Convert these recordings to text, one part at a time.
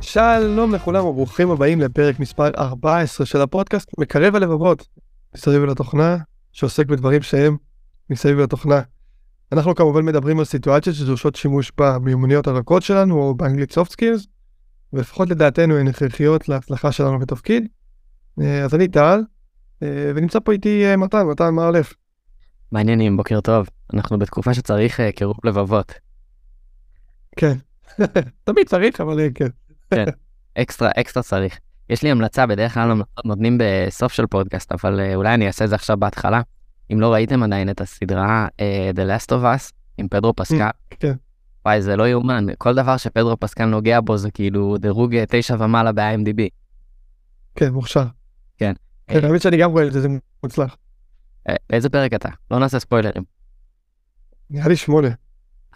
שלום לכולם וברוכים הבאים לפרק מספר 14 של הפודקאסט מקרב הלבבות מסביב לתוכנה שעוסק בדברים שהם מסביב לתוכנה. אנחנו כמובן מדברים על סיטואציות שדורשות שימוש במיומנויות הרכות שלנו או באנגלית soft skills ולפחות לדעתנו הן הכרחיות להצלחה שלנו בתפקיד. אה, אז אני טל ונמצא פה איתי אה, מתן, מתן מה הולך? מעניינים, בוקר טוב. אנחנו בתקופה שצריך קירוב לבבות. כן, תמיד צריך אבל כן. כן, אקסטרה, אקסטרה צריך. יש לי המלצה, בדרך כלל נותנים בסוף של פודקאסט, אבל אולי אני אעשה את זה עכשיו בהתחלה. אם לא ראיתם עדיין את הסדרה uh, The Last of Us עם פדרו פסקל, כן. וואי, זה לא יאומן, כל דבר שפדרו פסקל נוגע בו זה כאילו דירוג תשע ומעלה ב-IMDb. כן, מוכשר. כן. כן, האמת שאני גם רואה את זה, זה מוצלח. איזה פרק אתה? לא נעשה ספוילרים. נראה לי שמונה.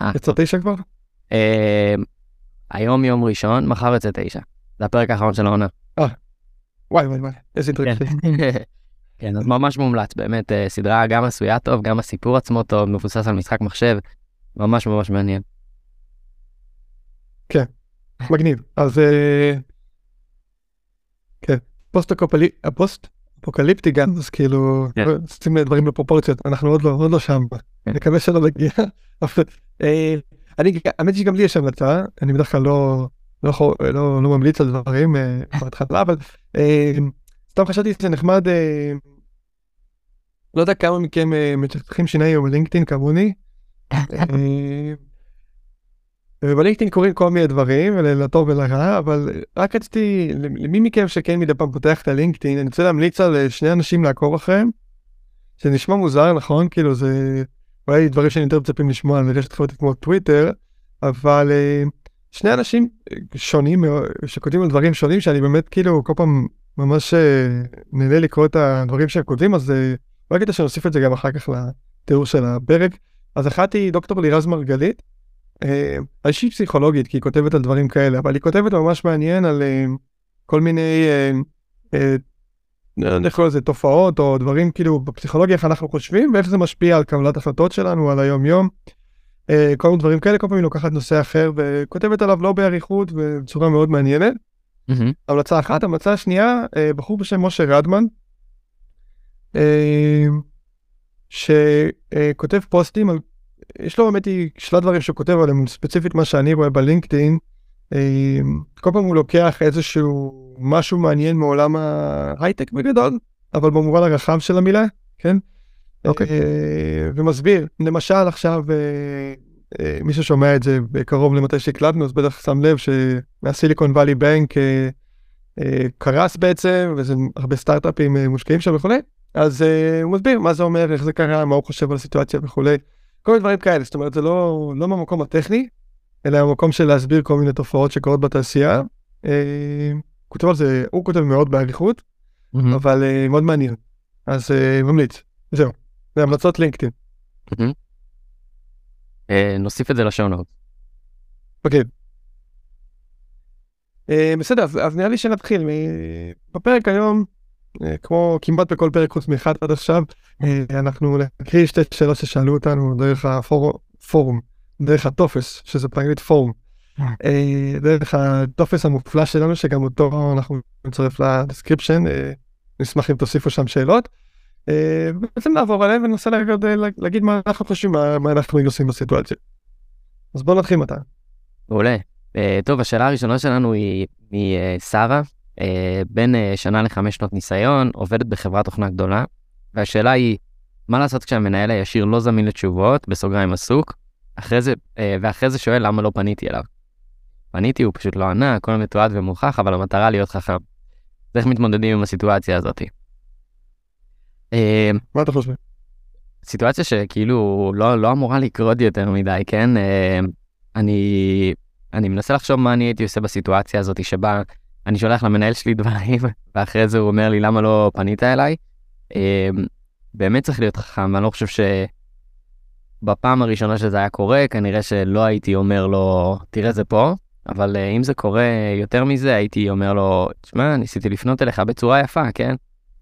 אה, יצא תשע כבר? אה, היום יום ראשון, מחר יוצא תשע. זה הפרק האחרון של העונה. וואי וואי וואי, איזה כן. אינטראקציה. כן, אז ממש מומלץ, באמת אה, סדרה גם עשויה טוב, גם הסיפור עצמו טוב, מבוסס על משחק מחשב, ממש ממש מעניין. מגניב. אז אה, כן, פוסט הפוסט אפוקליפטי גם, אז כאילו, כן. שים דברים בפרופורציות, אנחנו עוד לא, עוד לא שם, כן. נקווה שלא נגיע. אה, אני, האמת שגם לי יש המלצה, אני בדרך כלל לא, לא, לא, לא ממליץ על דברים אה, בהתחלה, אבל אה, סתם חשבתי שזה נחמד, לא יודע כמה מכם מצחצחים שיניים בלינקדאין כמוני. ובלינקדאין קורים כל מיני דברים, לטוב ולרע, אבל רק רציתי, למי מכם שכן מדי פעם פותח את הלינקדאין, אני רוצה להמליץ על אה, שני אנשים לעקוב אחריהם. זה נשמע מוזר, נכון? כאילו זה אולי דברים שאני יותר מצפים לשמוע על רשת חברתית כמו טוויטר, אבל אה, שני אנשים אה, שונים שכותבים על דברים שונים, שאני באמת כאילו כל פעם ממש נהנה לקרוא את הדברים שהם כותבים, אז אולי כדי שנוסיף את זה גם אחר כך לתיאור של הפרק. אז אחת היא דוקטור לירז מרגלית. אה, אז שהיא פסיכולוגית כי היא כותבת על דברים כאלה אבל היא כותבת ממש מעניין על אה, כל מיני אה, אה, איך לקרוא לזה תופעות או דברים כאילו בפסיכולוגיה איך אנחנו חושבים ואיך זה משפיע על קבלת החלטות שלנו על היום יום. אה, כל מיני דברים כאלה כל פעם היא לוקחת נושא אחר וכותבת עליו לא באריכות ובצורה מאוד מעניינת. המלצה אחת המלצה שנייה אה, בחור בשם משה רדמן. אה, שכותב פוסטים על יש לו באמת שלל דברים שהוא כותב עליהם ספציפית מה שאני רואה בלינקדאין. אה, כל פעם הוא לוקח איזשהו משהו מעניין מעולם ההייטק בגדול אבל במובן הרחב של המילה כן. אוקיי. אה, ומסביר למשל עכשיו אה, מי ששומע את זה בקרוב למתי שהקלטנו אז בטח שם לב שמהסיליקון וואלי בנק קרס בעצם וזה הרבה סטארט-אפים מושקעים שם וכולי אז הוא מסביר מה זה אומר איך זה קרה מה הוא חושב על הסיטואציה וכולי. כל מיני דברים כאלה זאת אומרת זה לא לא מהמקום הטכני אלא המקום של להסביר כל מיני תופעות שקורות בתעשייה. אה, כותב על זה הוא כותב מאוד באריכות. אבל אה, מאוד מעניין אז אה, ממליץ זהו זה המלצות לינקדאין. נוסיף את זה לשעונות. אוקיי. בסדר אז, נראה לי שנתחיל בפרק היום כמו כמעט בכל פרק חוץ מאחד עד עכשיו אה, אנחנו נקריא שתי שאלות ששאלו אותנו דרך הפורום דרך הטופס שזה באנגלית פורום אה, דרך הטופס המופלא שלנו שגם אותו אנחנו נצרף ל description אה, נשמח אם תוסיפו שם שאלות. אה, ובעצם נעבור עליהם וננסה להגיד, מה אנחנו חושבים מה, אנחנו עושים בסיטואציה. אז בוא נתחיל מתי. מעולה. אה, טוב, השאלה הראשונה שלנו היא משרה, אה, בין אה, שנה לחמש שנות ניסיון, עובדת בחברת תוכנה גדולה, והשאלה היא, מה לעשות כשהמנהל הישיר לא זמין לתשובות, בסוגריים עסוק, אחרי זה, אה, ואחרי זה שואל למה לא פניתי אליו. פניתי, הוא פשוט לא ענה, הכל מתועד ומוכח, אבל המטרה להיות חכם. אז איך מתמודדים עם הסיטואציה הזאת? אה, מה אתה חושב? סיטואציה שכאילו לא, לא אמורה לקרות יותר מדי, כן? אה, אני, אני מנסה לחשוב מה אני הייתי עושה בסיטואציה הזאת שבה אני שולח למנהל שלי דברים, ואחרי זה הוא אומר לי למה לא פנית אליי. אה, באמת צריך להיות חכם, ואני לא חושב שבפעם הראשונה שזה היה קורה, כנראה שלא הייתי אומר לו, תראה זה פה, אבל אה, אם זה קורה יותר מזה, הייתי אומר לו, תשמע, ניסיתי לפנות אליך בצורה יפה, כן?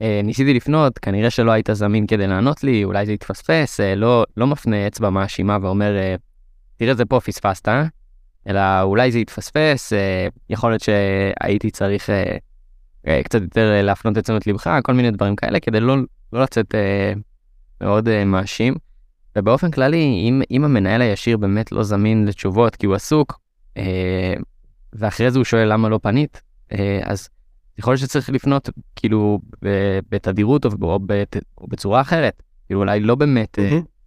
אה, ניסיתי לפנות, כנראה שלא היית זמין כדי לענות לי, אולי זה יתפספס, אה, לא, לא מפנה אצבע מאשימה ואומר, אה, תראה זה פה פספסת, אלא אולי זה יתפספס, אה, יכול להיות שהייתי צריך אה, אה, קצת יותר אה, להפנות את תשומת לבך, כל מיני דברים כאלה, כדי לא, לא לצאת אה, מאוד אה, מאשים. ובאופן כללי, אם, אם המנהל הישיר באמת לא זמין לתשובות כי הוא עסוק, אה, ואחרי זה הוא שואל למה לא פנית, אה, אז יכול להיות שצריך לפנות כאילו בתדירות או, או, או בצורה אחרת. כאילו אולי לא באמת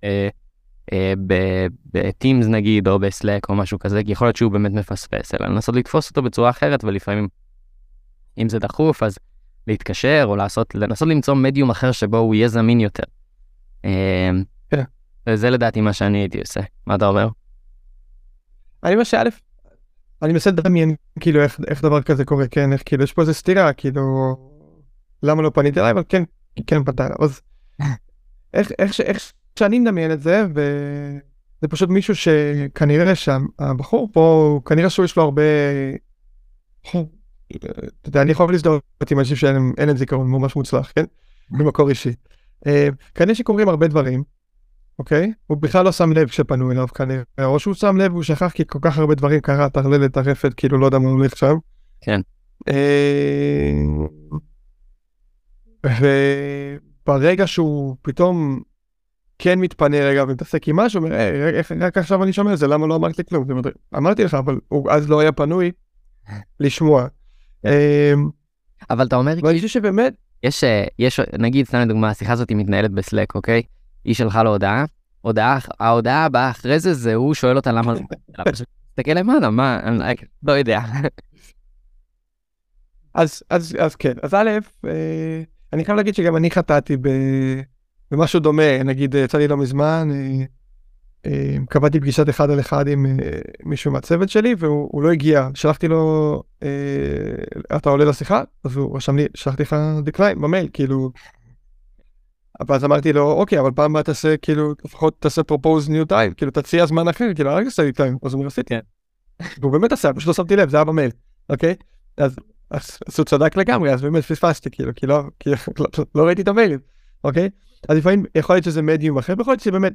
אה, אה, בטימס נגיד או בסלק או משהו כזה, כי יכול להיות שהוא באמת מפספס, אלא לנסות לתפוס אותו בצורה אחרת ולפעמים, אם זה דחוף, אז להתקשר או לעשות, לנסות למצוא מדיום אחר שבו הוא יהיה זמין יותר. אה, כן. וזה לדעתי מה שאני הייתי עושה. מה אתה אומר? אני אומר שא', אני מנסה לדמיין כאילו איך, איך דבר כזה קורה, כן, איך כאילו יש פה איזה סתירה, כאילו, למה לא פנית אליי, אבל כן, כן פנתה אליו, אז איך, איך, ש- איך שאני מדמיין את זה, וזה פשוט מישהו שכנראה שהבחור פה, הוא- כנראה שהוא יש לו הרבה, אתה יודע, אני יכול להזדהות עם אנשים שאין להם- זיכרון ממש מוצלח, כן, ממקור אישי. אה, כנראה שקורים הרבה דברים, אוקיי? הוא בכלל לא שם לב כשפנו אליו כנראה, או שהוא שם לב והוא שכח כי כל כך הרבה דברים קרה, טרללת, טרפת, כאילו לא יודע מה הולך שם. כן. אה, וברגע שהוא פתאום כן מתפנה רגע ומתעסק עם משהו, אומר, "היי, איך רק עכשיו אני שומע את זה, למה לא אמרת לי כלום? אמרתי לך, אבל הוא אז לא היה פנוי לשמוע. אה, אבל אתה אומר, ואני חושב שבאמת, יש, אה, יש, נגיד, סתם לדוגמה, השיחה הזאת מתנהלת בסלק, אוקיי? היא שלחה לו הודעה, הודעה, ההודעה הבאה אחרי זה, זה הוא שואל אותה למה, תסתכל למעלה, מה, אני לא יודע. אז, אז, אז כן, אז א', אה, אני חייב להגיד שגם אני חטאתי ב, במשהו דומה, נגיד יצא לי לא מזמן, אה, אה, קבעתי פגישת אחד על אחד עם אה, מישהו מהצוות שלי והוא הוא לא הגיע, שלחתי לו, אתה עולה לשיחה? אז הוא רשם לי, שלחתי לך דקליין במייל, כאילו, ואז אמרתי לו, אוקיי, אבל פעם הבאה תעשה, כאילו, לפחות תעשה propose new time, כאילו, תציע זמן אחר, כאילו, אל תעשה לי time, אז הוא עשיתי. כן. והוא באמת עשה, פשוט לא שמתי לב, זה היה במייל, אוקיי? אז הוא צדק לגמרי, אז באמת פספסתי, כאילו, כי לא, לא, לא ראיתי את המיילים, אוקיי? אז לפעמים יכול להיות שזה מדיום אחר, ויכול להיות שבאמת,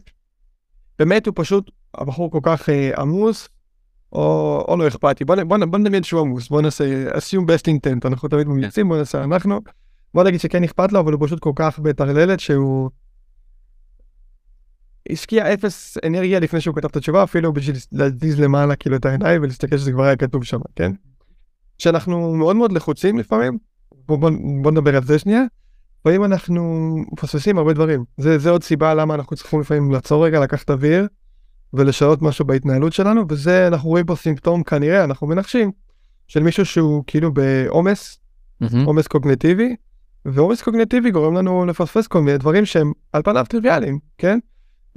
באמת הוא פשוט, הבחור כל כך אה, עמוס, או, או לא אכפתי, בוא, בוא, בוא נדמיין שהוא עמוס, בוא נעשה assume best intent, אנחנו תמיד ממליצים, בוא נעשה אנחנו, בוא נגיד שכן אכפת לו, אבל הוא פשוט כל כך בטרללת שהוא השקיע אפס אנרגיה לפני שהוא כתב את התשובה, אפילו בשביל להזיז למעלה כאילו את העיניים ולהסתכל שזה כבר היה כתוב שם, כן? שאנחנו מאוד מאוד לחוצים לפעמים, בוא, בוא, בוא נדבר על זה שנייה, לפעמים אנחנו מפספסים הרבה דברים. זה, זה עוד סיבה למה אנחנו צריכים לפעמים לעצור רגע, לקחת אוויר ולשנות משהו בהתנהלות שלנו, וזה אנחנו רואים פה סימפטום כנראה, אנחנו מנחשים, של מישהו שהוא כאילו בעומס. עומס קוגנטיבי, ועומס קוגנטיבי גורם לנו לפספס כל מיני דברים שהם על פניו טריוויאליים, כן?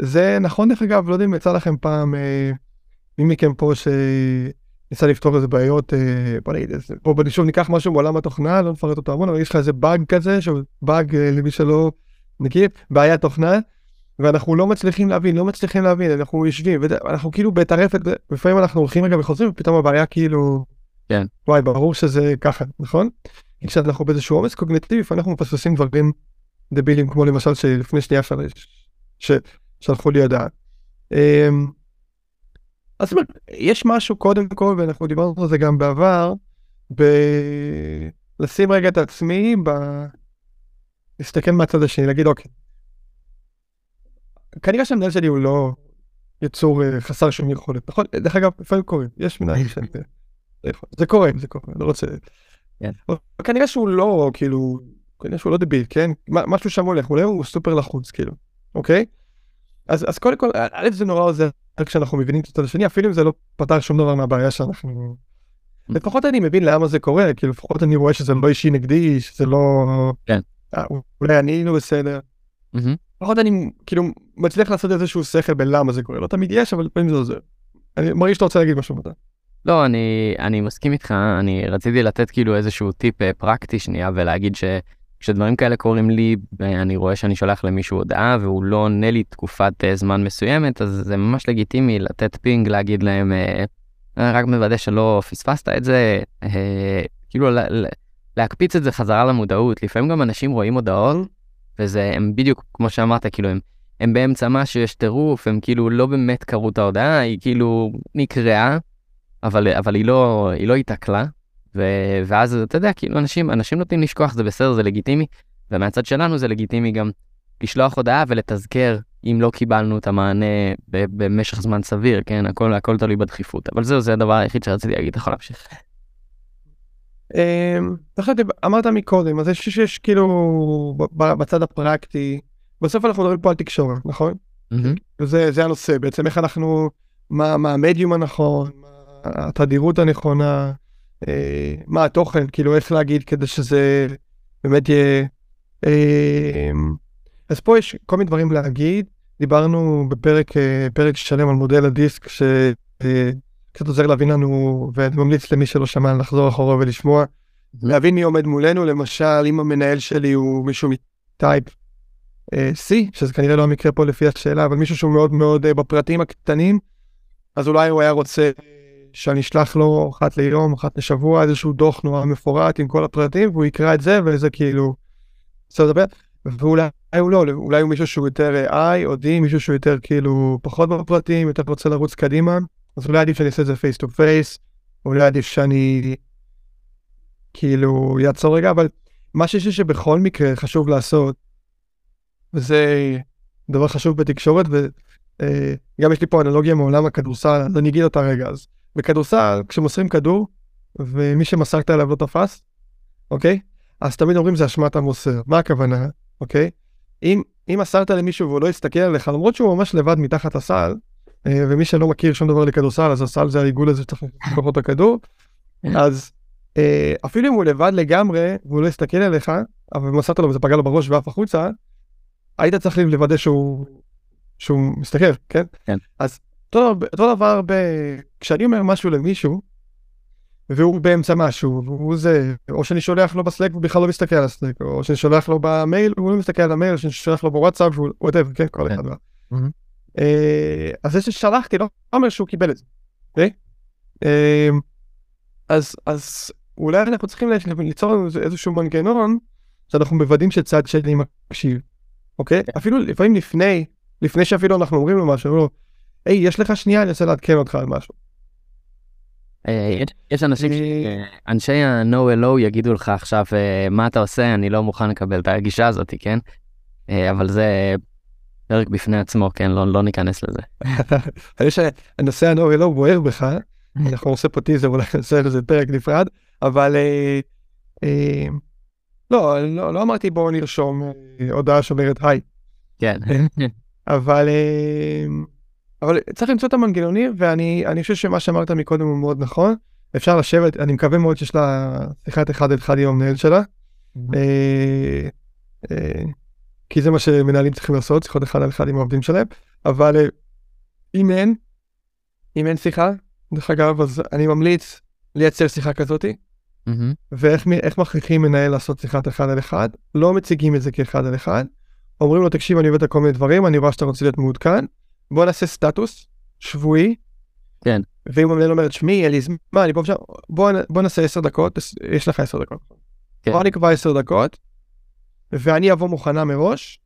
זה נכון דרך אגב, לא יודע אם יצא לכם פעם, אה, מי מכם פה שניסה לפתור איזה בעיות, אה, בוא נגיד, בוא בוא שוב ניקח משהו מעולם התוכנה, לא נפרט אותו המון, אבל יש לך איזה באג כזה, שהוא באג אה, למי שלא מכיר, בעיית תוכנה, ואנחנו לא מצליחים להבין, לא מצליחים להבין, אנחנו יושבים, ואנחנו כאילו בטרפת, לפעמים אנחנו הולכים רגע וחוזרים, ופתאום הבעיה כאילו, כן. וואי, ברור שזה ככה, נכון? כשאנחנו באיזשהו עומס קוגנטיבי, אנחנו מפספסים דברים דבילים, כמו למשל שלפני שנייה שלחו לי הודעה. אז יש משהו קודם כל, ואנחנו דיברנו על זה גם בעבר, בלשים רגע את עצמי, ב... להסתכל מהצד השני, להגיד אוקיי. כנראה שהמנהל שלי הוא לא יצור אה, חסר שום יכולת, נכון? דרך אגב, לפעמים קוראים, יש מנהלים שהם... אה, זה קורה, זה קורה, לא רוצה... כן. אבל כנראה שהוא לא, כאילו, כנראה שהוא לא דביל, כן? משהו שם הולך, אולי הוא סופר לחוץ, כאילו, אוקיי? אז, אז קודם כל, א' זה נורא עוזר כשאנחנו מבינים את הצד השני, אפילו אם זה לא פתר שום דבר מהבעיה שאנחנו... לפחות אני מבין למה זה קורה, כאילו לפחות אני רואה שזה לא אישי נגדי, שזה לא... כן. אה, אולי אני לא בסדר. מהמם. לפחות אני כאילו מצליח לעשות איזשהו שכל בלמה זה קורה, לא תמיד יש, אבל לפעמים זה עוזר. אני מרגיש שאתה רוצה להגיד משהו מתי. לא, אני, אני מסכים איתך, אני רציתי לתת כאילו איזשהו טיפ אה, פרקטי שנייה ולהגיד שכשדברים כאלה קורים לי, ואני רואה שאני שולח למישהו הודעה והוא לא עונה לי תקופת אה, זמן מסוימת, אז זה ממש לגיטימי לתת פינג, להגיד להם, אה, "אה, רק מוודא שלא פספסת את זה, כאילו להקפיץ את זה חזרה למודעות. לפעמים גם אנשים רואים הודעות, וזה, הם בדיוק, כמו שאמרת, כאילו, הם, הם באמצע משהו, יש טירוף, הם כאילו לא באמת קראו את ההודעה, היא כאילו נקראה, אבל, אבל היא לא, היא לא התעכלה, ו- ואז אתה יודע, כאילו אנשים, אנשים נוטים לשכוח, זה בסדר, זה לגיטימי, ומהצד שלנו זה לגיטימי גם לשלוח הודעה ולתזכר אם לא קיבלנו את המענה במשך זמן סביר, כן? הכל, הכל תלוי בדחיפות, אבל זהו, זה הדבר היחיד שרציתי להגיד, אתה יכול להמשיך. אמ, אמרת מקודם, אז יש, יש כאילו בצד הפרקטי, בסוף אנחנו מדברים פה על תקשורת, נכון? זה הנושא, בעצם איך אנחנו, מה, מה המדיום הנכון, התדירות הנכונה, אה, מה התוכן, כאילו איך להגיד כדי שזה באמת יהיה... אה, אז פה יש כל מיני דברים להגיד, דיברנו בפרק אה, פרק שלם על מודל הדיסק, שקצת עוזר להבין לנו, ואני ממליץ למי שלא שמע לחזור אחורה ולשמוע, להבין מי עומד מולנו, למשל אם המנהל שלי הוא מישהו מטייפ C, שזה כנראה לא המקרה פה לפי השאלה, אבל מישהו שהוא מאוד מאוד בפרטים הקטנים, אז אולי הוא היה רוצה שאני אשלח לו אחת ליום, אחת לשבוע, איזשהו דוח נורא מפורט עם כל הפרטים, והוא יקרא את זה, וזה כאילו... בסדר לדבר, ואולי הוא לא, אולי הוא מישהו שהוא יותר I או D, מישהו שהוא יותר כאילו פחות בפרטים, יותר רוצה לרוץ קדימה, אז אולי עדיף שאני אעשה את זה face to face, אולי עדיף שאני כאילו יעצור רגע, אבל מה שיש לי שבכל מקרה חשוב לעשות, וזה דבר חשוב בתקשורת, וגם יש לי פה אנלוגיה מעולם הכדורסל, אז אני אגיד אותה רגע, אז בכדורסל, כשמוסרים כדור, ומי שמסרת אליו לא תפס, אוקיי? אז תמיד אומרים זה אשמת המוסר. מה הכוונה, אוקיי? אם, אם מסרת למישהו והוא לא יסתכל עליך, למרות שהוא ממש לבד מתחת הסל, אה, ומי שלא מכיר שום דבר לכדורסל, אז הסל זה העיגול הזה שצריך לקחת את הכדור, אז אה, אפילו אם הוא לבד לגמרי, והוא לא יסתכל עליך, אבל מסרת לו וזה פגע לו בראש ועף החוצה, היית צריך לוודא שהוא, שהוא מסתכל, כן? כן. אז אותו, דבר ב... כשאני אומר משהו למישהו, והוא באמצע משהו, והוא זה, או שאני שולח לו ב Slack והוא בכלל לא מסתכל על ה Slack, או שאני שולח לו במייל והוא לא מסתכל על המייל, או שאני שולח לו בוואטסאפ והוא whatever, כן, כל אחד. אה, אז זה ששלחתי לא אומר שהוא קיבל את זה, אוקיי? אה, אז אז אולי אנחנו צריכים ליצור איזשהו מנגנון שאנחנו מוודאים שצד שני מקשיב, אוקיי? אפילו לפעמים לפני, לפני שאפילו אנחנו אומרים לו משהו, לו, היי, יש לך שנייה, אני רוצה לעדכן אותך על משהו. אה, יש אנשים, אה, אנשי ה-No-Hello יגידו לך עכשיו, אה, מה אתה עושה, אני לא מוכן לקבל את הגישה הזאת, כן? אבל זה פרק בפני עצמו, כן? לא, לא ניכנס לזה. אני חושב שהנושא ה-No-Hello בוער בך, אנחנו נעשה פה טיזר, אולי נעשה לזה פרק נפרד, אבל לא, לא, לא אמרתי בואו נרשום הודעה שאומרת היי. כן. אבל... אבל צריך למצוא את המנגנונים, ואני חושב שמה שאמרת מקודם הוא מאוד נכון. אפשר לשבת, אני מקווה מאוד שיש לה שיחת אחד על אחד עם המנהל שלה. אה, אה, כי זה מה שמנהלים צריכים לעשות, שיחות אחד על אחד עם העובדים שלהם. אבל אה, אם אין, אם אין שיחה, דרך אגב, אז אני ממליץ לייצר שיחה כזאתי. ואיך מכריחים מנהל לעשות שיחת אחד על אחד? לא מציגים את זה כאחד על אחד. אומרים לו, תקשיב, אני עובד על כל מיני דברים, אני רואה שאתה רוצה להיות מעודכן. בוא נעשה סטטוס שבועי. כן. ואם המנהל אומר, תשמעי, אין לי זמן, אני פה ושם, בוא, בוא נעשה 10 דקות, יש לך 10 דקות. כן. בוא נקבע 10 דקות, ואני אבוא מוכנה מראש.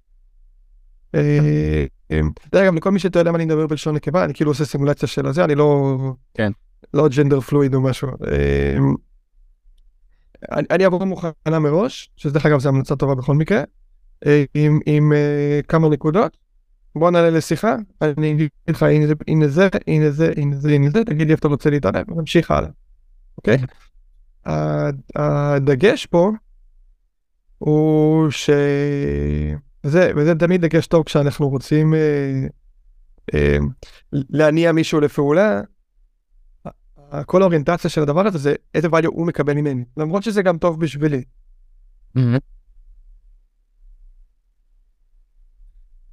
אה, אה, דרך אגב, לכל מי שאתה למה אני מדבר בלשון נקבה, אני כאילו עושה סימולציה של הזה, אני לא... כן. לא ג'נדר פלואיד או משהו. אה, אני אבוא מוכנה מראש, שזה דרך אגב זה המלצה טובה בכל מקרה, עם, עם כמה נקודות, בוא נעלה לשיחה, אני אגיד לך הנה זה, הנה זה, הנה זה, הנה זה, הנה זה, תגיד לי איפה אתה רוצה להתערב, ונמשיך הלאה, אוקיי? הדגש פה הוא ש... וזה, וזה תמיד דגש טוב כשאנחנו רוצים אה, אה, להניע מישהו לפעולה, כל האוריינטציה של הדבר הזה זה איזה value הוא מקבל ממני, למרות שזה גם טוב בשבילי.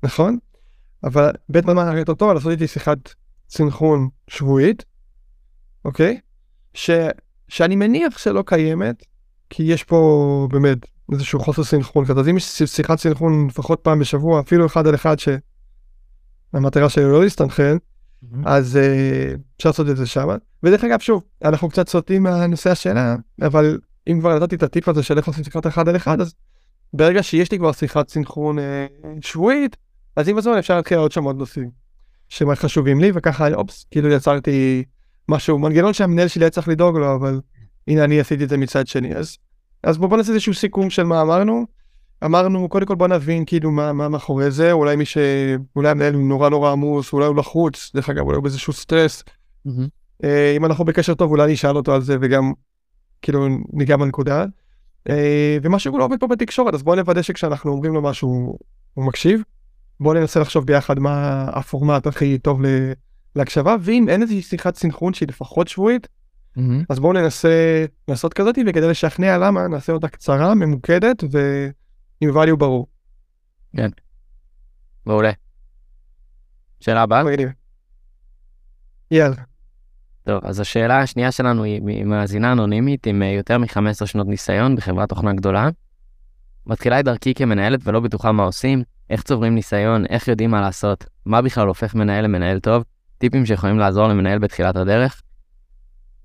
נכון? אבל בית מלמן הראית אותו לעשות איתי שיחת סינכרון שבועית, אוקיי? ש, שאני מניח שלא קיימת, כי יש פה באמת איזשהו חוסר סינכרון כזה, אז אם יש שיחת סינכרון לפחות פעם בשבוע, אפילו אחד על אחד שהמטרה שלי לא להסתנכרן, mm-hmm. אז uh, אפשר לעשות את זה שם. ודרך אגב, שוב, אנחנו קצת סוטים מהנושא השאלה, אבל אם כבר נתתי את הטיפ הזה של איך עושים שיחת אחד על אחד, אז ברגע שיש לי כבר שיחת סינכרון אה, שבועית, אז עם הזמן אפשר להתחיל עוד שם עוד נושאים שחשובים לי, וככה אופס, כאילו יצרתי משהו, מנגנון שהמנהל שלי היה צריך לדאוג לו, אבל הנה אני עשיתי את זה מצד שני. אז, אז בוא, בוא נעשה איזשהו סיכום של מה אמרנו. אמרנו, קודם כל בוא נבין כאילו מה, מה מאחורי זה, אולי מי ש... אולי המנהל הוא נורא נורא עמוס, אולי הוא לחוץ, דרך אגב, אולי הוא באיזשהו סטרס. Mm-hmm. אה, אם אנחנו בקשר טוב, אולי נשאל אותו על זה וגם כאילו ניגע בנקודה. אה, ומשהו לא עובד פה בתקשורת, אז בוא נוודא שכשאנחנו אומרים לו משהו, הוא מקשיב. בוא ננסה לחשוב ביחד מה הפורמט הכי טוב להקשבה, ואם אין איזושהי שיחת סינכרון שהיא לפחות שבועית, mm-hmm. אז בואו ננסה לעשות כזאת, וכדי לשכנע למה, נעשה אותה קצרה, ממוקדת ועם value ברור. כן. מעולה. שאלה הבאה? יאללה. טוב, אז השאלה השנייה שלנו היא ממאזינה אנונימית עם אה, יותר מ-15 שנות ניסיון בחברת תוכנה גדולה. מתחילה את דרכי כמנהלת ולא בטוחה מה עושים, איך צוברים ניסיון, איך יודעים מה לעשות, מה בכלל הופך מנהל למנהל טוב, טיפים שיכולים לעזור למנהל בתחילת הדרך.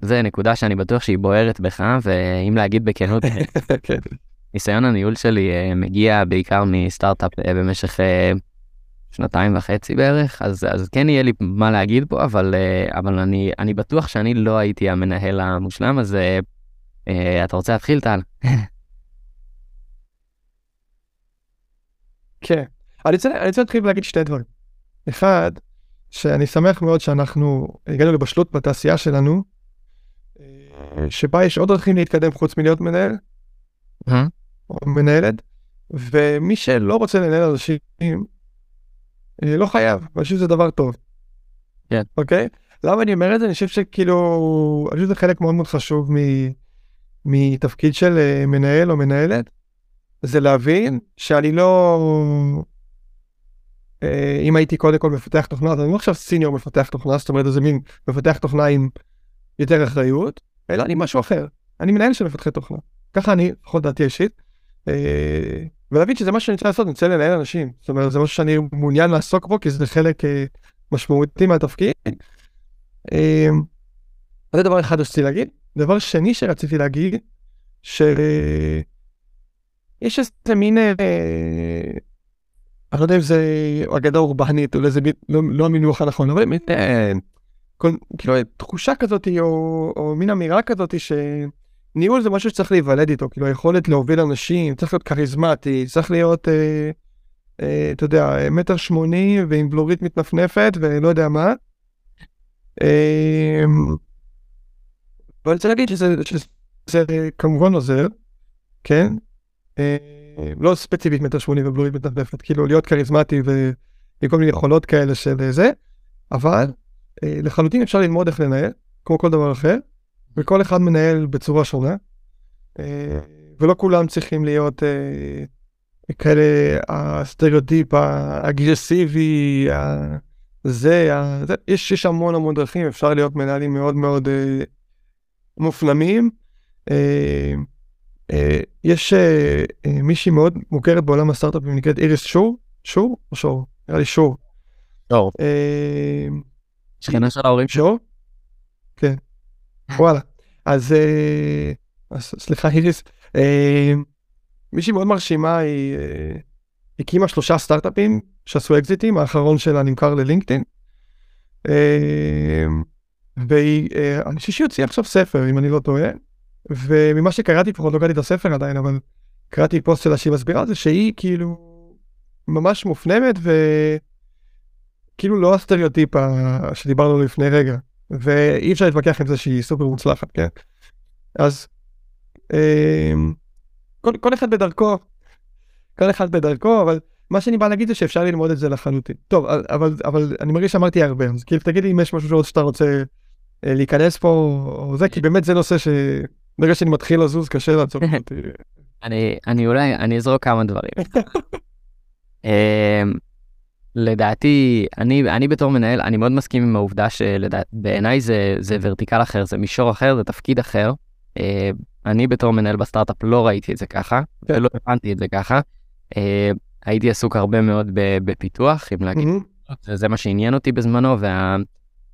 זה נקודה שאני בטוח שהיא בוערת בך, ואם להגיד בכנות, כן. ניסיון הניהול שלי אה, מגיע בעיקר מסטארט-אפ אה, במשך שנתיים וחצי בערך, אז, אז כן יהיה לי מה להגיד פה, אבל, אבל אני, אני בטוח שאני לא הייתי המנהל המושלם, אז אתה רוצה להתחיל, טל? כן. אני רוצה, אני רוצה להתחיל ולהגיד שתי דברים. אחד, שאני שמח מאוד שאנחנו הגענו לבשלות בתעשייה שלנו, שבה יש עוד דרכים להתקדם חוץ מלהיות מנהל, או מנהלת, ומי שלא רוצה לנהל אנשים, אה, לא חייב, אני חושב שזה דבר טוב. כן. אוקיי? למה אני אומר את זה? אני חושב שכאילו, אני חושב שזה חלק מאוד מאוד חשוב מתפקיד של אה, מנהל או מנהלת, זה להבין שאני לא... אה, אם הייתי קודם כל מפתח תוכנה, אז אני לא עכשיו סיניור מפתח תוכנה, זאת אומרת איזה מין מפתח תוכנה עם יותר אחריות, אלא אני משהו אחר. אני מנהל של מפתחי תוכנה. ככה אני, לפחות דעתי אישית. ולהבין שזה מה שאני רוצה לעשות, אני רוצה לנהל אנשים. זאת אומרת, זה משהו שאני מעוניין לעסוק בו, כי זה חלק אה, משמעותי מהתפקיד. אה, זה דבר אחד שרציתי להגיד. דבר שני שרציתי להגיד, שיש איזה מין, אה, אני לא יודע אם זה אגדה אורבנית, או איזה לא, לא המינוח הנכון, אבל מין, כל, כאילו, תחושה כזאת, או, מין אמירה כזאת, ש... ניהול זה משהו שצריך להיוולד איתו, כאילו היכולת להוביל אנשים, צריך להיות כריזמטי, צריך להיות, אה, אה, אתה יודע, מטר שמוני ועם בלורית מתנפנפת ולא יודע מה. אה, ואני רוצה להגיד שזה כמובן עוזר, כן? אה, לא ספציפית מטר שמוני ובלורית מתנפנפת, כאילו להיות כריזמטי ועם כל מיני יכולות כאלה של זה, אבל אה, לחלוטין אפשר ללמוד איך לנהל, כמו כל דבר אחר. וכל אחד מנהל בצורה שונה, אה, ולא כולם צריכים להיות אה, כאלה הסטריאוטיפ האגרסיבי, זה, יש, יש המון המון דרכים, אפשר להיות מנהלים מאוד מאוד אה, מופנמים. יש מישהי מאוד מוכרת בעולם הסטארט-אפים, נקראת איריס שור, שור או שור? נראה לי שור. שור. שכנה של ההורים שור? כן. וואלה. אז, אה, סליחה איריס, אה, מישהי מאוד מרשימה, היא אה, הקימה שלושה סטארט-אפים שעשו אקזיטים, האחרון שלה נמכר ללינקדאין. ואני חושב שהיא הוציאה עכשיו ספר, אם אני לא טועה, וממה שקראתי, לפחות לא קראתי את הספר עדיין, אבל קראתי פוסט שלה שהיא מסבירה זה שהיא כאילו ממש מופנמת וכאילו לא הסטריאוטיפ שדיברנו לפני רגע. ואי אפשר להתווכח עם זה שהיא סופר מוצלחת, כן? אז אה, כל, כל אחד בדרכו, כל אחד בדרכו, אבל מה שאני בא להגיד זה שאפשר ללמוד את זה לחלוטין. טוב, אבל, אבל אני מרגיש שאמרתי הרבה, אז כאילו תגיד לי אם יש משהו שאתה רוצה אה, להיכנס פה או זה, כי באמת זה נושא שברגע שאני מתחיל לזוז קשה לעצור אותי. אני, אני אולי, אני אזרוק כמה דברים. אמ, לדעתי, אני, אני בתור מנהל, אני מאוד מסכים עם העובדה שבעיניי זה, זה ורטיקל אחר, זה מישור אחר, זה תפקיד אחר. Uh, אני בתור מנהל בסטארט-אפ לא ראיתי את זה ככה, כן. ולא הבנתי את זה ככה. Uh, הייתי עסוק הרבה מאוד בפיתוח, אם להגיד. זה, זה מה שעניין אותי בזמנו,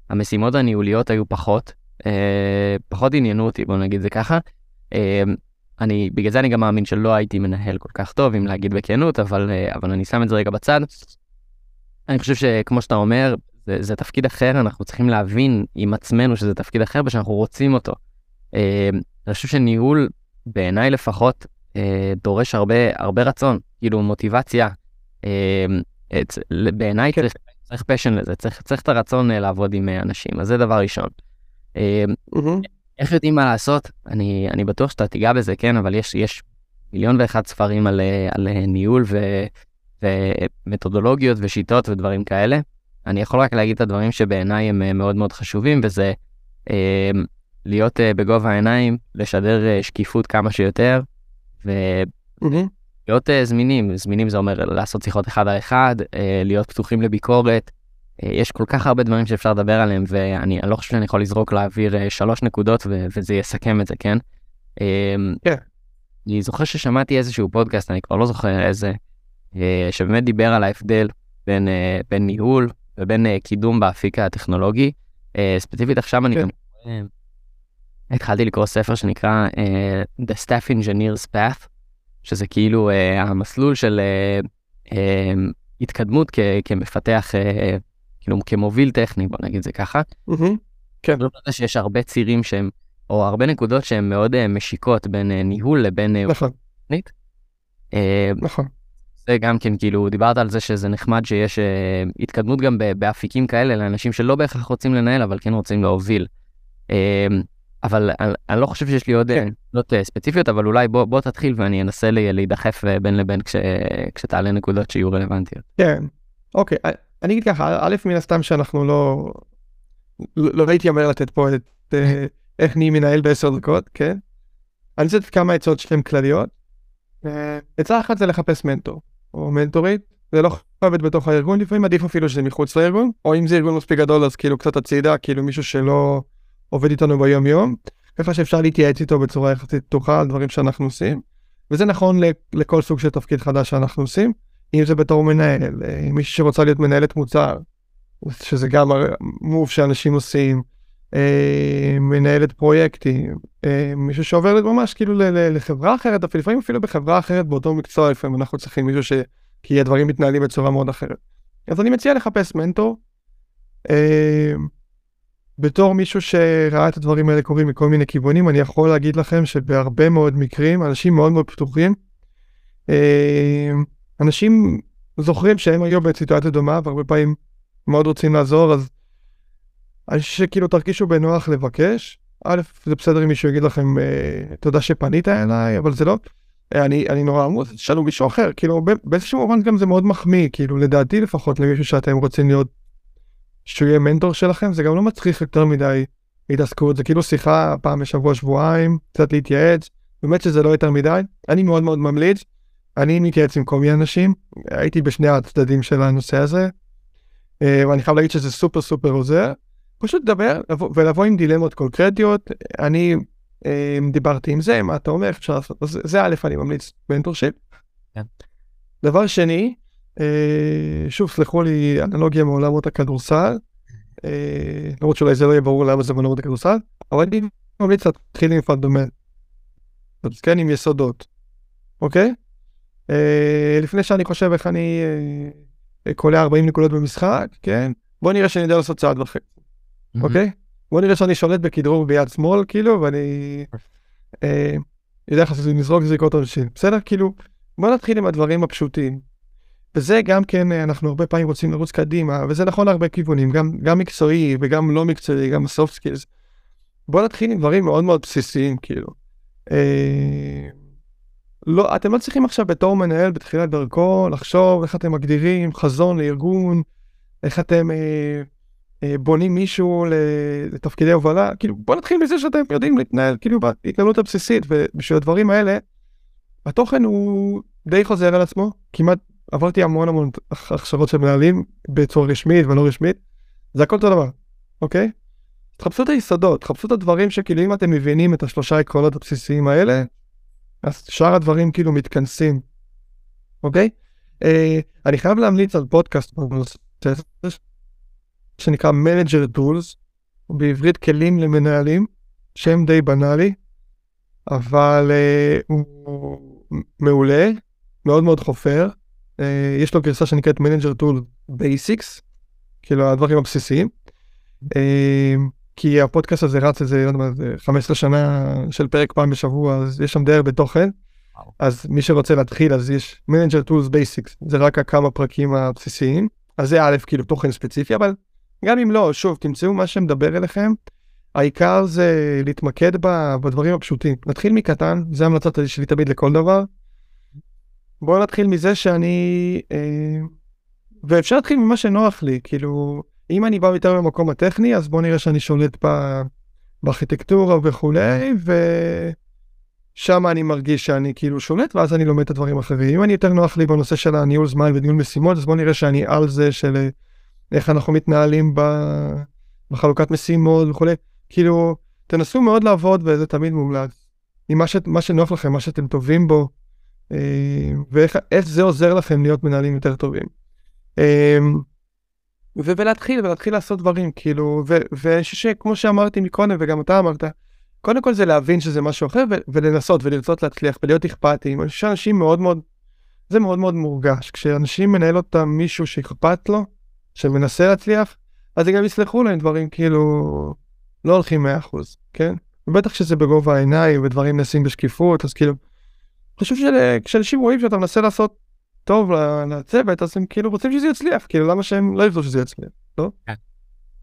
והמשימות וה, הניהוליות היו פחות, uh, פחות עניינו אותי, בוא נגיד זה ככה. Uh, אני, בגלל זה אני גם מאמין שלא הייתי מנהל כל כך טוב, אם להגיד בכנות, אבל, אה, אבל אני שם את זה רגע בצד. אני חושב שכמו שאתה אומר, זה, זה תפקיד אחר, אנחנו צריכים להבין עם עצמנו שזה תפקיד אחר ושאנחנו רוצים אותו. אה, אני חושב שניהול, בעיניי לפחות, אה, דורש הרבה, הרבה רצון, כאילו מוטיבציה. אה, בעיניי כן. צריך, צריך פשן לזה, צריך, צריך את הרצון לעבוד עם אנשים, אז זה דבר ראשון. Mm-hmm. איך יודעים מה לעשות? אני, אני בטוח שאתה תיגע בזה, כן, אבל יש, יש מיליון ואחד ספרים על, על ניהול ו, ומתודולוגיות ושיטות ודברים כאלה. אני יכול רק להגיד את הדברים שבעיניי הם מאוד מאוד חשובים, וזה להיות uh, בגובה העיניים, לשדר uh, שקיפות כמה שיותר, ולהיות uh, זמינים. זמינים זה אומר לעשות שיחות אחד על אחד, uh, להיות פתוחים לביקורת. Uh, יש כל כך הרבה דברים שאפשר לדבר עליהם, ואני לא חושב שאני יכול לזרוק לאוויר uh, שלוש נקודות ו- וזה יסכם את זה, כן? כן. Um, yeah. אני זוכר ששמעתי איזשהו פודקאסט, אני כבר לא זוכר איזה, uh, שבאמת דיבר על ההבדל בין, בין ניהול ובין קידום באפיק הטכנולוגי. ספציפית עכשיו אני כן. גם... התחלתי לקרוא ספר שנקרא The Staff Engineer's Path, שזה כאילו המסלול של התקדמות כמפתח, כאילו כמוביל טכני, בוא נגיד זה ככה. כן. חושב שיש הרבה צירים שהם, או הרבה נקודות שהן מאוד uh, משיקות בין uh, ניהול לבין... נכון. תוכנית. Uh, נכון. זה גם כן, כאילו, דיברת על זה שזה נחמד שיש התקדמות גם באפיקים כאלה לאנשים שלא בהכרח רוצים לנהל, אבל כן רוצים להוביל. אבל אני, לא חושב שיש לי עוד כן. נקודות אה, ספציפיות, אבל אולי בוא, תתחיל ואני אנסה להידחף אה, בין לבין כש, כשתעלה נקודות שיהיו רלוונטיות. כן, אוקיי, אני אגיד ככה, א', מן הסתם שאנחנו לא, לא הייתי אומר לתת פה את אה, איך נהי מנהל בעשר דקות, כן? אני רוצה לתת כמה עצות שהן כלליות. עצה אחת זה לחפש מנטור, או מנטורית, זה לא חייבת בתוך הארגון, לפעמים עדיף אפילו שזה מחוץ לארגון, או אם זה ארגון מספיק גדול אז כאילו קצת הצידה, כאילו מישהו שלא... עובד איתנו ביום יום, ככה שאפשר להתייעץ איתו בצורה יחסית פתוחה על דברים שאנחנו עושים. וזה נכון לכל סוג של תפקיד חדש שאנחנו עושים, אם זה בתור מנהל, אה, מישהו שרוצה להיות מנהלת מוצר, שזה גם מוב שאנשים עושים, אה, מנהלת פרויקטים, אה, מישהו שעובר ממש כאילו לחברה אחרת, אפילו לפעמים אפילו בחברה אחרת באותו מקצוע, לפעמים אנחנו צריכים מישהו ש... כי הדברים מתנהלים בצורה מאוד אחרת. אז אני מציע לחפש מנטור. בתור מישהו שראה את הדברים האלה קורים מכל מיני כיוונים, אני יכול להגיד לכם שבהרבה מאוד מקרים, אנשים מאוד מאוד פתוחים, אנשים זוכרים שהם היו בסיטואציה דומה, והרבה פעמים מאוד רוצים לעזור, אז אני חושב שכאילו תרגישו בנוח לבקש. א', זה בסדר אם מישהו יגיד לכם אה, תודה שפנית אליי, אבל זה לא, אני, אני נורא עמוס, תשאלו מישהו אחר, כאילו באיזשהו מובן גם זה מאוד מחמיא, כאילו לדעתי לפחות למישהו שאתם רוצים להיות שהוא יהיה מנטור שלכם, זה גם לא מצריך יותר מדי התעסקות, זה כאילו שיחה פעם בשבוע, שבועיים, קצת להתייעץ, באמת שזה לא יותר מדי. אני מאוד מאוד ממליץ, אני מתייעץ עם כל מיני אנשים, הייתי בשני הצדדים של הנושא הזה, אה, ואני חייב להגיד שזה סופר סופר עוזר. פשוט לדבר ולבוא עם דילמות קונקרטיות, אני אה, דיברתי עם זה, מה אתה אומר, אפשר לעשות, זה א', אני ממליץ mentorship. כן. דבר שני, אה, שוב, סלחו לי, אנלוגיה מעולמות הכדורסל, למרות שאולי זה לא יהיה ברור למה זה מעולמות הכדורסל, אבל אני ממליץ להתחיל עם fundamentals, כן, עם יסודות, אוקיי? אה, לפני שאני חושב איך אני קולע 40 נקודות במשחק, כן? בוא נראה שאני יודע לעשות צעד וחצי, אוקיי? בוא נראה שאני שולט בכדרור ביד שמאל, כאילו, ואני יודע איך לזרוק זריקות עונשין, בסדר? כאילו, בוא נתחיל עם הדברים הפשוטים. וזה גם כן, אה, אנחנו הרבה פעמים רוצים לרוץ קדימה, וזה נכון להרבה כיוונים, גם, גם מקצועי וגם לא מקצועי, גם soft skills. בוא נתחיל עם דברים מאוד מאוד בסיסיים, כאילו. לא, אתם לא צריכים עכשיו בתור מנהל בתחילת דרכו לחשוב איך אתם מגדירים חזון לארגון, איך אתם אה, אה, בונים מישהו לתפקידי הובלה, כאילו בוא נתחיל מזה שאתם יודעים להתנהל, כאילו בהתנהלות הבסיסית, ובשביל הדברים האלה, התוכן הוא די חוזר על עצמו, כמעט עברתי המון המון הכשרות של מנהלים בצורה רשמית ולא רשמית, זה הכל אותו דבר, אוקיי? תחפשו את היסודות, תחפשו את הדברים שכאילו אם אתם מבינים את השלושה עקרונות הבסיסיים האלה, אז שאר הדברים כאילו מתכנסים, אוקיי? אה, אני חייב להמליץ על פודקאסט שנקרא Manager Tools, בעברית כלים למנהלים, שם די בנאלי. אבל אה, הוא מעולה, מאוד מאוד חופר. אה, יש לו גרסה שנקראת Manager Tools Basics, כאילו הדברים הבסיסיים. אה, כי הפודקאסט הזה רץ איזה, לא יודע מה, זה 15 שנה של פרק פעם בשבוע, אז יש שם די הרבה תוכן. אז מי שרוצה להתחיל, אז יש Manager Tools Basics, זה רק הכמה פרקים הבסיסיים. אז זה א', כאילו תוכן ספציפי, אבל גם אם לא, שוב, תמצאו מה שמדבר אליכם. העיקר זה להתמקד ב, בדברים הפשוטים. נתחיל מקטן, זה המלצות שלי תמיד לכל דבר. בואו נתחיל מזה שאני... אה, ואפשר להתחיל ממה שנוח לי, כאילו, אם אני בא יותר במקום הטכני, אז בואו נראה שאני שולט ב, בארכיטקטורה וכולי, ושם אני מרגיש שאני כאילו שולט, ואז אני לומד את הדברים האחרים. אם אני יותר נוח לי בנושא של הניהול זמן וניהול משימות, אז בואו נראה שאני על זה של אה, איך אנחנו מתנהלים ב... בחלוקת משימות וכולי. כאילו, תנסו מאוד לעבוד וזה תמיד מומלץ. עם מה, ש... מה שנוח לכם, מה שאתם טובים בו, אה, ואיך זה עוזר לכם להיות מנהלים יותר טובים. אה, ו... ולהתחיל, לעשות דברים, כאילו, ואני חושב שכמו שאמרתי מקודם, וגם אתה אמרת, קודם כל זה להבין שזה משהו אחר. ולנסות ולרצות להצליח ולהיות אכפתיים. אני חושב שאנשים מאוד מאוד, זה מאוד מאוד מורגש. כשאנשים מנהל אותם מישהו שאכפת לו, שמנסה להצליח, אז גם יסלחו להם דברים כאילו לא הולכים 100%, כן? ובטח שזה בגובה העיניים ודברים נעשים בשקיפות, אז כאילו, חשוב שכשאנשים רואים שאתה מנסה לעשות טוב לצוות, אז הם כאילו רוצים שזה יצליח, כאילו למה שהם לא ירצו שזה יצליח, לא? כן,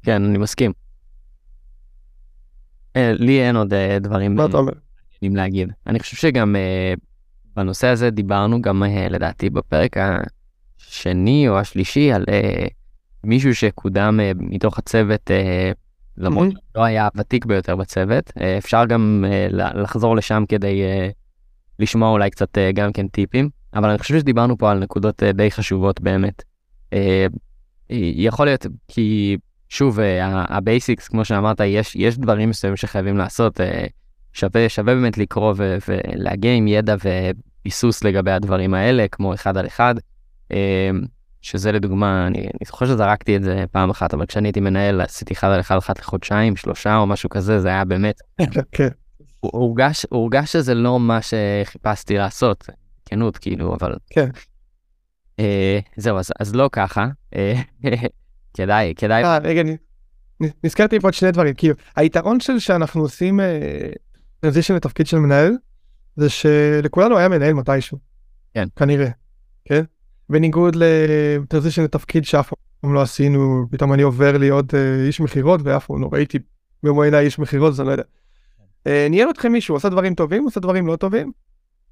כן אני מסכים. אה, לי אין עוד אה, דברים אומר? להגיד. אני חושב שגם אה, בנושא הזה דיברנו גם לדעתי בפרק השני או השלישי על מישהו שקודם מתוך הצוות למרות mm-hmm. לא היה הוותיק ביותר בצוות. אה, אפשר גם אה, לחזור לשם כדי אה, לשמוע אולי קצת גם כן טיפים, אבל אני חושב שדיברנו פה על נקודות די חשובות באמת. יכול להיות כי שוב ה basics כמו שאמרת יש יש דברים מסוימים שחייבים לעשות שווה שווה באמת לקרוא ולהגיע עם ידע וביסוס לגבי הדברים האלה כמו אחד על אחד. שזה לדוגמה, אני, אני זוכר שזרקתי את זה פעם אחת, אבל כשאני הייתי מנהל עשיתי אחד על אחד אחת לחודשיים, שלושה או משהו כזה, זה היה באמת, כן. הורגש, הורגש שזה לא מה שחיפשתי לעשות, כנות כאילו, אבל... כן. אה, זהו, אז, אז לא ככה, אה, כדאי, כדאי. אה, רגע, אני נזכרתי פה עוד שני דברים, כאילו, היתרון של שאנחנו עושים טרנזישן אה, לתפקיד של מנהל, זה שלכולנו היה מנהל מתישהו. כן. כנראה, כן? בניגוד לטרנזישן לתפקיד שאף פעם לא עשינו, פתאום אני עובר להיות uh, איש מכירות ואף פעם לא ראיתי במו עיניי איש מכירות, אז אני לא יודע. Uh, ניהל אתכם מישהו, עושה דברים טובים, עושה דברים לא טובים.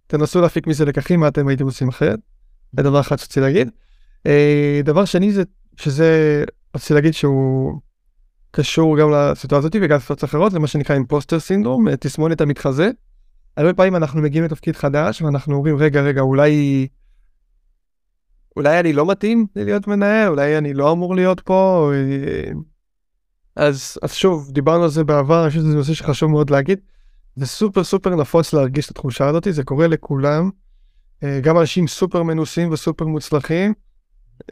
תנסו להפיק מזה לקחים, מה אתם הייתם עושים אחרת. זה דבר אחד שרציתי להגיד. Uh, דבר שני זה, שזה, רציתי להגיד שהוא קשור גם לסיטואציה הזאת וגם לסיטואציות אחרות, זה מה שנקרא אימפוסטר סינדרום, תסמונת המתחזה. הרבה פעמים אנחנו מגיעים לתפקיד חדש ואנחנו אומרים, רגע, רגע, אולי... אולי אני לא מתאים להיות מנהל, אולי אני לא אמור להיות פה. אה, אז, אז שוב, דיברנו על זה בעבר, אני חושב שזה נושא שחשוב מאוד להגיד. זה סופר סופר נפוץ להרגיש את התחושה הזאת, זה קורה לכולם. אה, גם אנשים סופר מנוסים וסופר מוצלחים.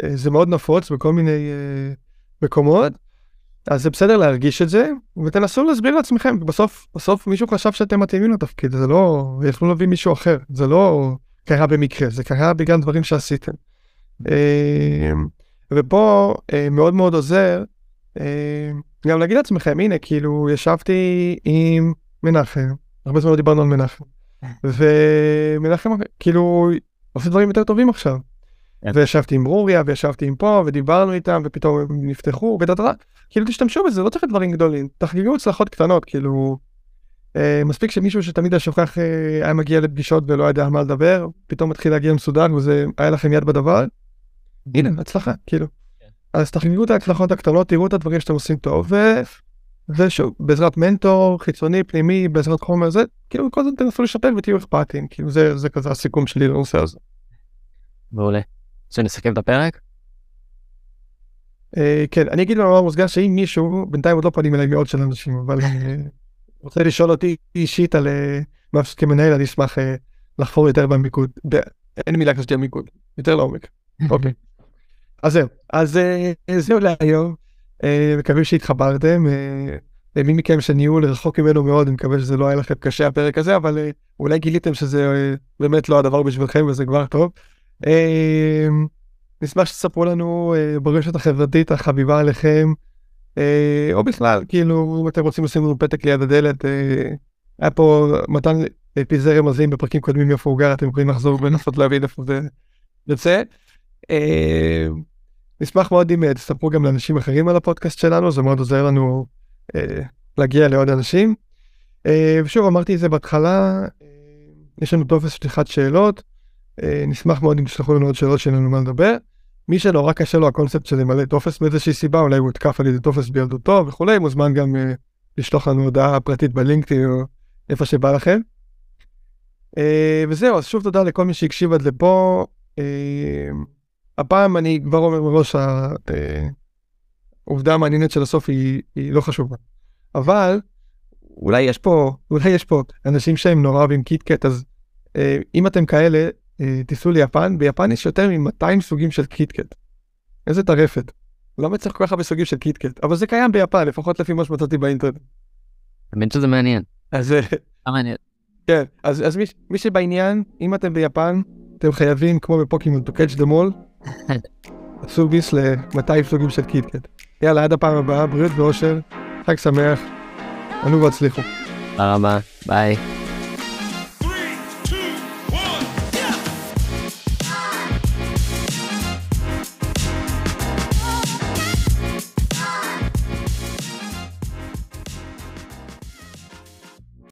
אה, זה מאוד נפוץ בכל מיני מקומות. אז זה בסדר להרגיש את זה, ותנסו להסביר לעצמכם, בסוף, בסוף מישהו חשב שאתם מתאימים לתפקיד, זה לא, יכלו להביא מישהו אחר, זה לא קרה במקרה, זה קרה בגלל דברים שעשיתם. אמ, ופה אה, מאוד מאוד עוזר גם להגיד לעצמכם, הנה, כאילו, ישבתי עם מנחם, הרבה זמן לא דיברנו על מנחם, ומנחם כאילו עושה דברים יותר טובים עכשיו. כן. וישבתי עם רוריה וישבתי עם פה ודיברנו איתם ופתאום הם נפתחו ודדרה כאילו תשתמשו בזה לא צריך דברים גדולים תחגגו הצלחות קטנות כאילו אה, מספיק שמישהו שתמיד היה שוכח אה, היה מגיע לפגישות ולא יודע על מה לדבר פתאום מתחיל להגיע מסודר וזה היה לכם יד בדבר הנה הצלחה כאילו. כן. אז תחגגו את ההצלחות הקטנות תראו את הדברים שאתם עושים טוב ושוב בעזרת מנטור חיצוני פנימי בעזרת חומר זה כאילו כל הזמן תנסו לשפר ותהיו אכפתיים כאילו זה זה כזה הסיכום שלי לנושא הזה. מעולה. שנסכם את הפרק? אה, כן אני אגיד במאמר מוסגר שאם מישהו בינתיים עוד לא פנים אליי מאות של אנשים אבל אה, רוצה לשאול אותי אישית על אה, מה כמנהל אני אשמח לחפור יותר במיקוד אין מילה כזאת על מיקוד יותר לעומק. אוקיי. אז זהו, אז אה, זהו להיום, אה, מקווים שהתחברתם, אה, למי מכם שניהול רחוק ממנו מאוד, אני מקווה שזה לא היה לכם קשה הפרק הזה, אבל אה, אולי גיליתם שזה אה, באמת לא הדבר בשבילכם וזה כבר טוב. אה, נשמח שתספרו לנו אה, ברשת החברתית החביבה עליכם, אה, או בכלל, כאילו, אם אתם רוצים לשים לנו פתק ליד הדלת, אה, היה פה מתן פיזר רמזים בפרקים קודמים איפה הוא גר, אתם יכולים לחזור ולנסות להבין איפה זה יוצא. נשמח מאוד אם אה, תספרו גם לאנשים אחרים על הפודקאסט שלנו, זה מאוד עוזר לנו אה, להגיע לעוד אנשים. אה, ושוב, אמרתי את זה בהתחלה, אה, יש לנו טופס שליחת שאלות, אה, נשמח מאוד אם תשלחו לנו עוד שאלות שיהיה לנו מה לדבר. מי שנורא קשה לו הקונספט של למלא טופס מאיזושהי סיבה, אולי הוא הותקף על ידי טופס בילדותו וכולי, מוזמן גם אה, לשלוח לנו הודעה פרטית בלינקדאין או איפה שבא לכם. אה, וזהו, אז שוב תודה לכל מי שהקשיב עד לפה. אה, הפעם אני כבר אומר מראש, העובדה המעניינת של הסוף היא, היא לא חשובה. אבל אולי יש פה, אולי יש פה אנשים שהם נורא אוהבים קיטקט, אז אה, אם אתם כאלה, אה, תיסעו ליפן, ביפן יש יותר מ-200 סוגים של קיטקט. איזה טרפת. למה צריך כל כך הרבה סוגים של קיטקט? אבל זה קיים ביפן, לפחות לפי מה שמצאתי באינטרנט. האמת שזה מעניין. אז אה, אה, מעניין. כן, אז, אז מי, מי שבעניין, אם אתם ביפן, אתם חייבים, כמו בפוקימון, to catch them all, עשו ביס ל-200 סוגים של קיטקט. יאללה, עד הפעם הבאה, בריאות ואושר, חג שמח, עלו והצליחו. תודה רבה, ביי.